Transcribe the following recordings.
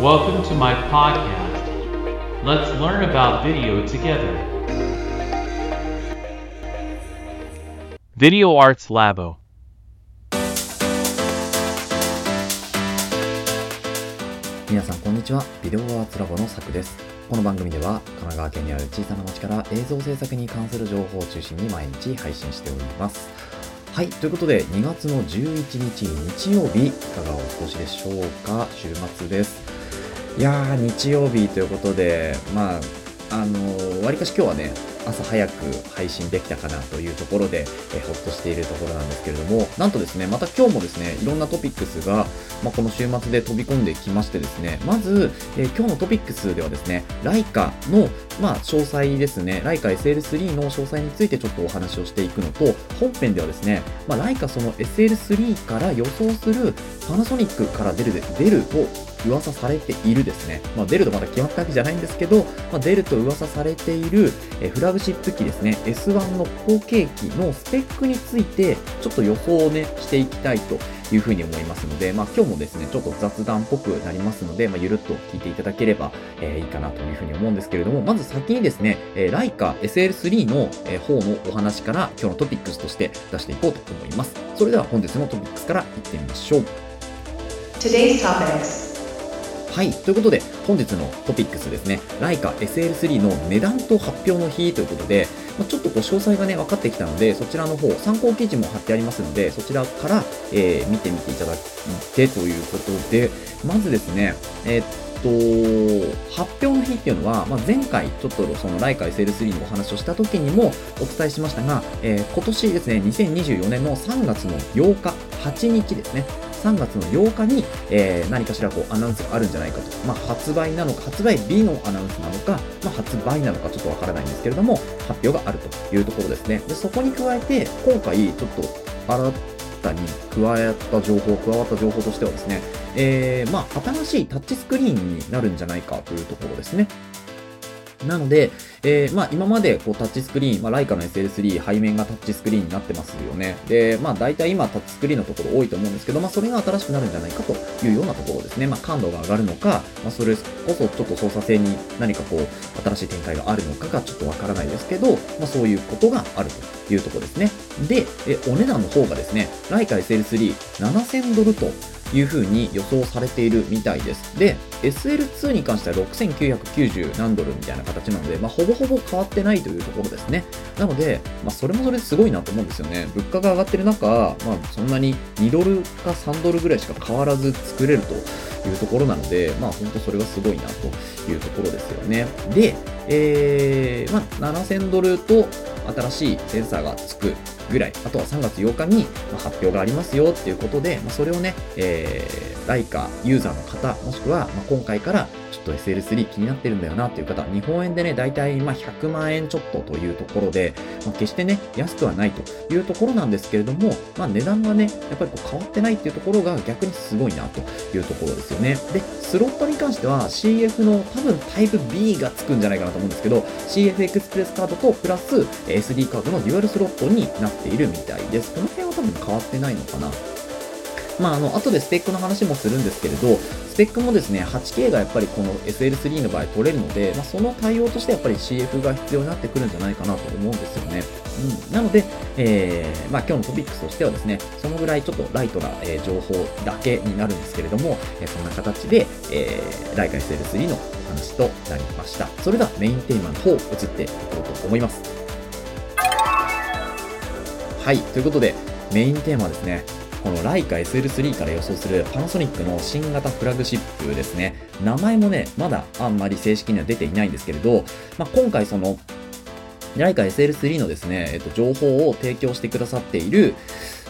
Welcome to my podcast. Let's learn about video together. Video Arts Labo. 皆さんこんにちはビデオアーツラボのさくですこの番組では神奈川県にある小さな町から映像制作に関する情報を中心に毎日配信しておりますはいということで2月の11日日曜日いかがお過ごしでしょうか？週末です。いやー日曜日ということでまああのわりかし今日はね朝早く配信できたかなというところで、えほっとしているところなんですけれども、なんとですね、また今日もですね、いろんなトピックスが、まあ、この週末で飛び込んできましてですね、まず、えー、今日のトピックスではですね、ライカの、まあ、詳細ですね、ライカ SL3 の詳細についてちょっとお話をしていくのと、本編ではですね、まあ、ライカその SL3 から予想するパナソニックから出る、出るを噂されているですね、まあ、出るとまだ決まったわけじゃないんですけど、まあ、出ると噂されている、えフラグシップ機ですね、S1 の後継機のスペックについて、ちょっと予想をね、していきたいというふうに思いますので、まあ、今日もですね、ちょっと雑談っぽくなりますので、まあ、ゆるっと聞いていただければ、えー、いいかなというふうに思うんですけれども、まず先にですね、えー、ライカ SL3 の、え、方のお話から今日のトピックスとして出していこうと思います。それでは本日のトピックスからいってみましょう。はい。ということで、本日のトピックスですね、ライカ SL3 の値段と発表の日ということで、まあ、ちょっとこう詳細がね、分かってきたので、そちらの方、参考記事も貼ってありますので、そちらから、えー、見てみていただいてということで、まずですね、えー、っと、発表の日っていうのは、まあ、前回ちょっとそのライカ SL3 のお話をした時にもお伝えしましたが、えー、今年ですね、2024年の3月の8日、8日ですね、3月の8日に、えー、何かしらこうアナウンスがあるんじゃないかと。まあ、発売なのか、発売日のアナウンスなのか、まあ、発売なのかちょっとわからないんですけれども、発表があるというところですね。で、そこに加えて、今回ちょっと新たに加わった情報、加わった情報としてはですね、えー、まあ、新しいタッチスクリーンになるんじゃないかというところですね。なので、えー、まあ、今までこうタッチスクリーン、まあ、ライカの SL3 背面がタッチスクリーンになってますよね。で、まあ、大体今タッチスクリーンのところ多いと思うんですけど、まあ、それが新しくなるんじゃないかというようなところですね。まあ、感度が上がるのか、まあ、それこそちょっと操作性に何かこう、新しい展開があるのかがちょっとわからないですけど、まあ、そういうことがあるというところですね。で、えお値段の方がですね、ライカ SL3 7000ドルという風に予想されているみたいです。で、SL2 に関しては6990何ドルみたいな形なので、まあ、ほぼほぼ変わってないというところですね。なので、まあ、それもそれですごいなと思うんですよね。物価が上がってる中、まあ、そんなに2ドルか3ドルぐらいしか変わらず作れるというところなので、まあ、本当それはすごいなというところですよね。で、えー、まあ、7000ドルと新しいセンサーがつくぐらい、あとは3月8日に発表がありますよっていうことで、まあ、それをね、えー、ライカユーザーの方、もしくは、まあ、今回からちょっと SL3 気になってるんだよなっていう方、日本円でね、大体ま100万円ちょっとというところで、まあ、決してね、安くはないというところなんですけれども、まあ、値段がね、やっぱりこう変わってないっていうところが逆にすごいなというところですよね。で、スロットに関しては CF の多分タイプ B がつくんじゃないかなと思うんですけど、CF エクスプレスカードとプラス SD カードのデュアルスロットになってているみたいです。この辺は多分変わってないのかな。まあ、あの、後でスペックの話もするんですけれど、スペックもですね、8K がやっぱりこの SL3 の場合取れるので、まあ、その対応としてやっぱり CF が必要になってくるんじゃないかなと思うんですよね。うん。なので、えー、まあ、今日のトピックスとしてはですね、そのぐらいちょっとライトな、えー、情報だけになるんですけれども、えー、そんな形で、えー、ライカ SL3 の話となりました。それではメインテーマの方、移っていこうと思います。はい、ということで、メインテーマですね。このライカ SL3 から予想するパナソニックの新型フラグシップですね。名前もね、まだあんまり正式には出ていないんですけれど、まあ、今回その、ライカ SL3 のですね、えっと、情報を提供してくださっている、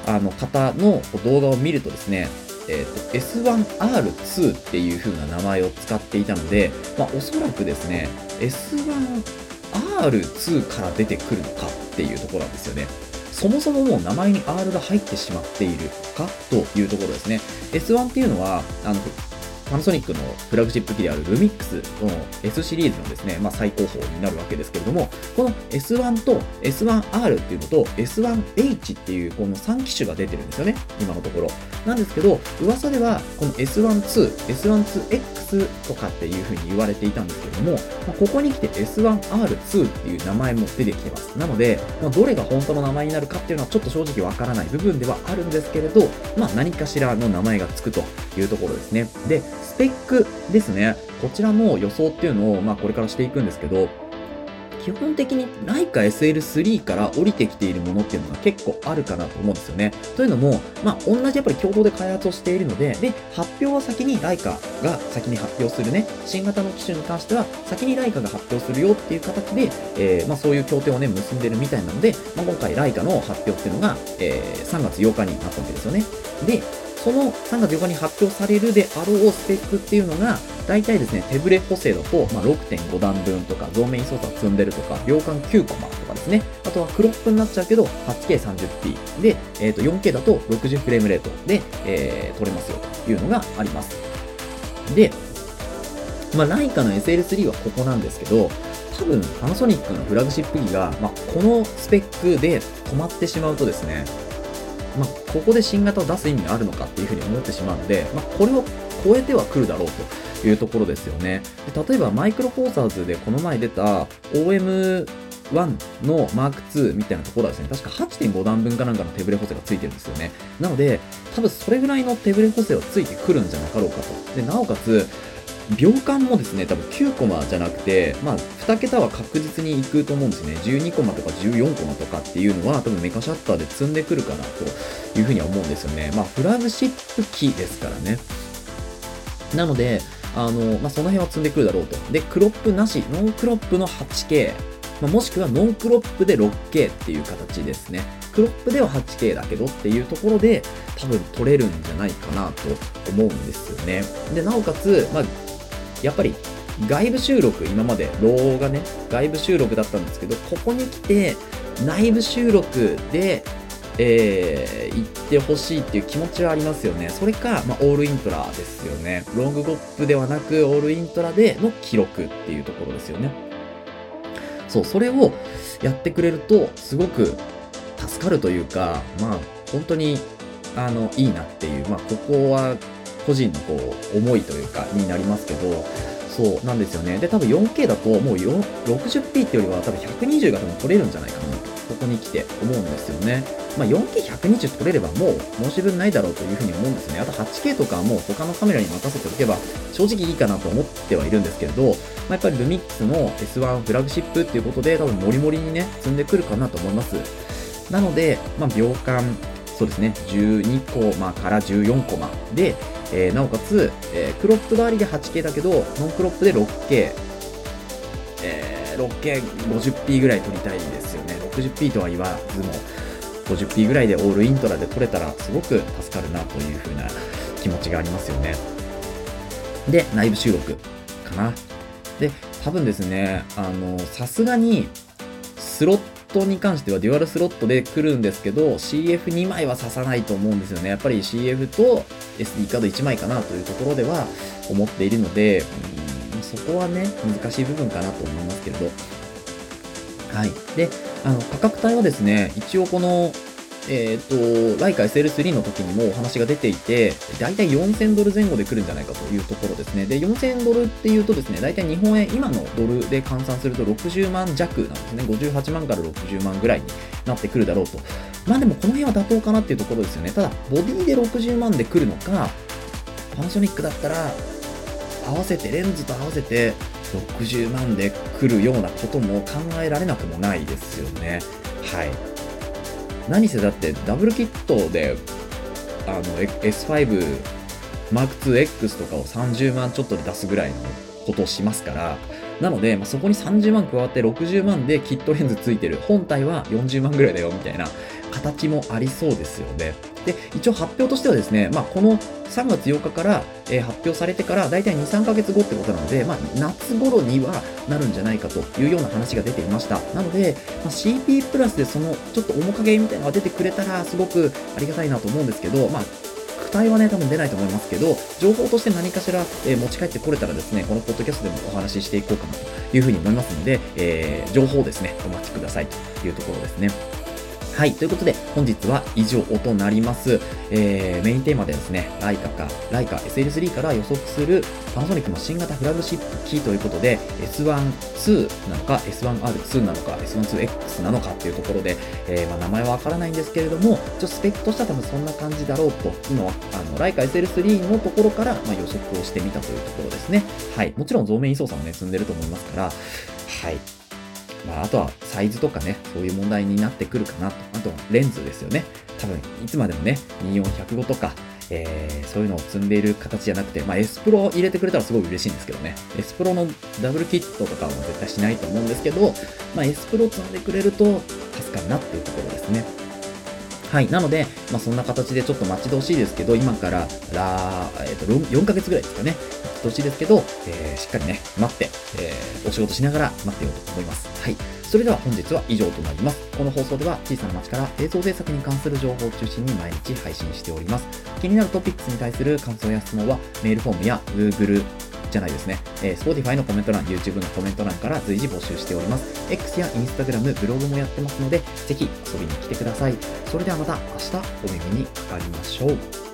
あの方の動画を見るとですね、えー、と S1R2 っていう風な名前を使っていたので、まあ、おそらくですね、S1R2 から出てくるのかっていうところなんですよね。そもそももう名前に R が入ってしまっているかというところですね。S1 っていうのは、あの、パナソニックのフラグシップ機であるルミックスの S シリーズのですね、まあ、最高峰になるわけですけれども、この S1 と S1R っていうのと S1H っていうこの3機種が出てるんですよね、今のところ。なんですけど、噂ではこの S12、S12X とかっていう風に言われていたんですけれども、まあ、ここに来て S1R2 っていう名前も出てきてます。なので、まあ、どれが本当の名前になるかっていうのはちょっと正直わからない部分ではあるんですけれど、まあ、何かしらの名前がつくというところですね。で、スペックですね。こちらの予想っていうのを、まあ、これからしていくんですけど、基本的にライカ SL3 から降りてきているものっていうのが結構あるかなと思うんですよね。というのも、まあ、同じやっぱり共同で開発をしているので、で、発表は先にライカが先に発表するね、新型の機種に関しては先にライカが発表するよっていう形で、えー、まあ、そういう協定をね、結んでるみたいなので、まあ、今回ライカの発表っていうのが、えー、3月8日になったわけですよね。で、その3月8日に発表されるであろうスペックっていうのが、大体ですね、手ブレ補正だと、まあ、6.5段分とか、増面操作積んでるとか、秒間9コマとかですね。あとはクロップになっちゃうけど、8K30p で、えー、と 4K だと60フレームレートで、えー、撮れますよというのがあります。で、まあ、ライカの SL3 はここなんですけど、多分パナソニックのフラグシップ機が、まあ、このスペックで止まってしまうとですね、まあ、ここで新型を出す意味があるのかっていうふうに思ってしまうので、まあ、これを超えては来るだろうというところですよね。で例えばマイクロフォーサーズでこの前出た OM1 の Mark2 みたいなところはですね、確か8.5段分かなんかの手ブレ補正がついてるんですよね。なので、多分それぐらいの手ブレ補正はついてくるんじゃなかろうかと。で、なおかつ、秒間もですね、多分9コマじゃなくて、まあ、2桁は確実にいくと思うんですね。12コマとか14コマとかっていうのは、多分メカシャッターで積んでくるかなというふうには思うんですよね。まあ、フラグシップ機ですからね。なので、あの、まあ、その辺は積んでくるだろうと。で、クロップなし、ノンクロップの 8K、まあ、もしくはノンクロップで 6K っていう形ですね。クロップでは 8K だけどっていうところで多分取れるんじゃないかなと思うんですよね。で、なおかつ、まあ、やっぱり外部収録、今まで RAW がね、外部収録だったんですけど、ここに来て内部収録で、えー、行ってほしいっていう気持ちはありますよね。それか、まあ、オールイントラですよね。ロング GOP ではなく、オールイントラでの記録っていうところですよね。そう、それをやってくれると、すごく助かるというか、まあ、本当に、あの、いいなっていう、まあ、ここは個人のこう思いというかになりますけど、そうなんですよね。で、多分 4K だともう 60p ってよりは多分120が多分撮れるんじゃないかなと、ここに来て思うんですよね。まあ、4K120 撮れればもう申し分ないだろうというふうに思うんですね。あと 8K とかはもう他のカメラに任せておけば正直いいかなと思ってはいるんですけれど、まあ、やっぱりルミックスの S1 フラグシップっていうことで多分モリモリにね、積んでくるかなと思います。なので、まあ、秒間、そうですね、12コマから14コマで、えー、なおかつ、えー、クロップ代わりで 8K だけど、ノンクロップで 6K、えー、6K50p ぐらい撮りたいんですよね。60p とは言わずも、50p ぐらいでオールイントラで撮れたらすごく助かるなという風な気持ちがありますよね。で、内部収録かな。で、多分ですね、あの、さすがに、スロットに関してはデュアルスロットで来るんですけど、CF2 枚は刺さないと思うんですよね。やっぱり CF と SD カード1枚かなというところでは思っているので、うんそこはね、難しい部分かなと思いますけれど。はい。で、あの、価格帯はですね、一応この、えっ、ー、と、ライカ SL3 の時にもお話が出ていて、だいたい4000ドル前後で来るんじゃないかというところですね。で、4000ドルっていうとですね、だいたい日本円、今のドルで換算すると60万弱なんですね。58万から60万ぐらいになってくるだろうと。まあでもこの辺は妥当かなっていうところですよね。ただ、ボディで60万で来るのか、パナソニックだったら、合わせて、レンズと合わせて60万で来るようなことも考えられなくもないですよね。はい。何せだってダブルキットであの S5 Mark IIX とかを30万ちょっとで出すぐらいのことをしますから、なので、まあ、そこに30万加わって60万でキットレンズついてる。本体は40万ぐらいだよみたいな形もありそうですよね。で、一応発表としてはですね、まあ、この3月8日から、えー、発表されてからだいたい2、3ヶ月後ってことなので、まあ、夏頃にはなるんじゃないかというような話が出ていました。なので、まあ、CP プラスでそのちょっと面影みたいなのが出てくれたらすごくありがたいなと思うんですけど、まあ、悪態はね、多分出ないと思いますけど、情報として何かしら、えー持ち帰ってこれたらですね、このポッドキャストでもお話ししていこうかなというふうに思いますので、えー情報をですね、お待ちくださいというところですね。はい。ということで、本日は以上となります。えー、メインテーマでですね、ライカか、ライカ SL3 から予測するパナソニックの新型フラグシップキーということで、S12 なのか、S1R2 なのか、S12X なのかっていうところで、えーまあ、名前はわからないんですけれども、ちょっとスペックとしては多分そんな感じだろうと、今は、あの、ライカ SL3 のところから、まあ、予測をしてみたというところですね。はい。もちろん、増面位操作もね、積んでると思いますから、はい。まあ、あとはサイズとかね、そういう問題になってくるかなと。あとはレンズですよね。多分、いつまでもね、24105とか、えーそういうのを積んでいる形じゃなくて、まあ、S プロ入れてくれたらすごい嬉しいんですけどね。S プロのダブルキットとかは絶対しないと思うんですけど、まあ、S プロ積んでくれると助かるなっていうところですね。はい。なので、まあ、そんな形でちょっと待ち遠しいですけど、今から、ら、えっ、と、4ヶ月ぐらいですかね。待ち遠しいですけど、えーしっかりね、待って、えーお仕事しながら待ってようと思います。はい。それでは本日は以上となります。この放送では小さな町から映像制作に関する情報を中心に毎日配信しております。気になるトピックスに対する感想や質問は、メールフォームや Google じゃないですね、えー Spotify のコメント欄、YouTube のコメント欄から随時募集しております。X や Instagram、ブログもやってますので、ぜひ遊びに来てください。それではまた明日お耳にかかりましょう。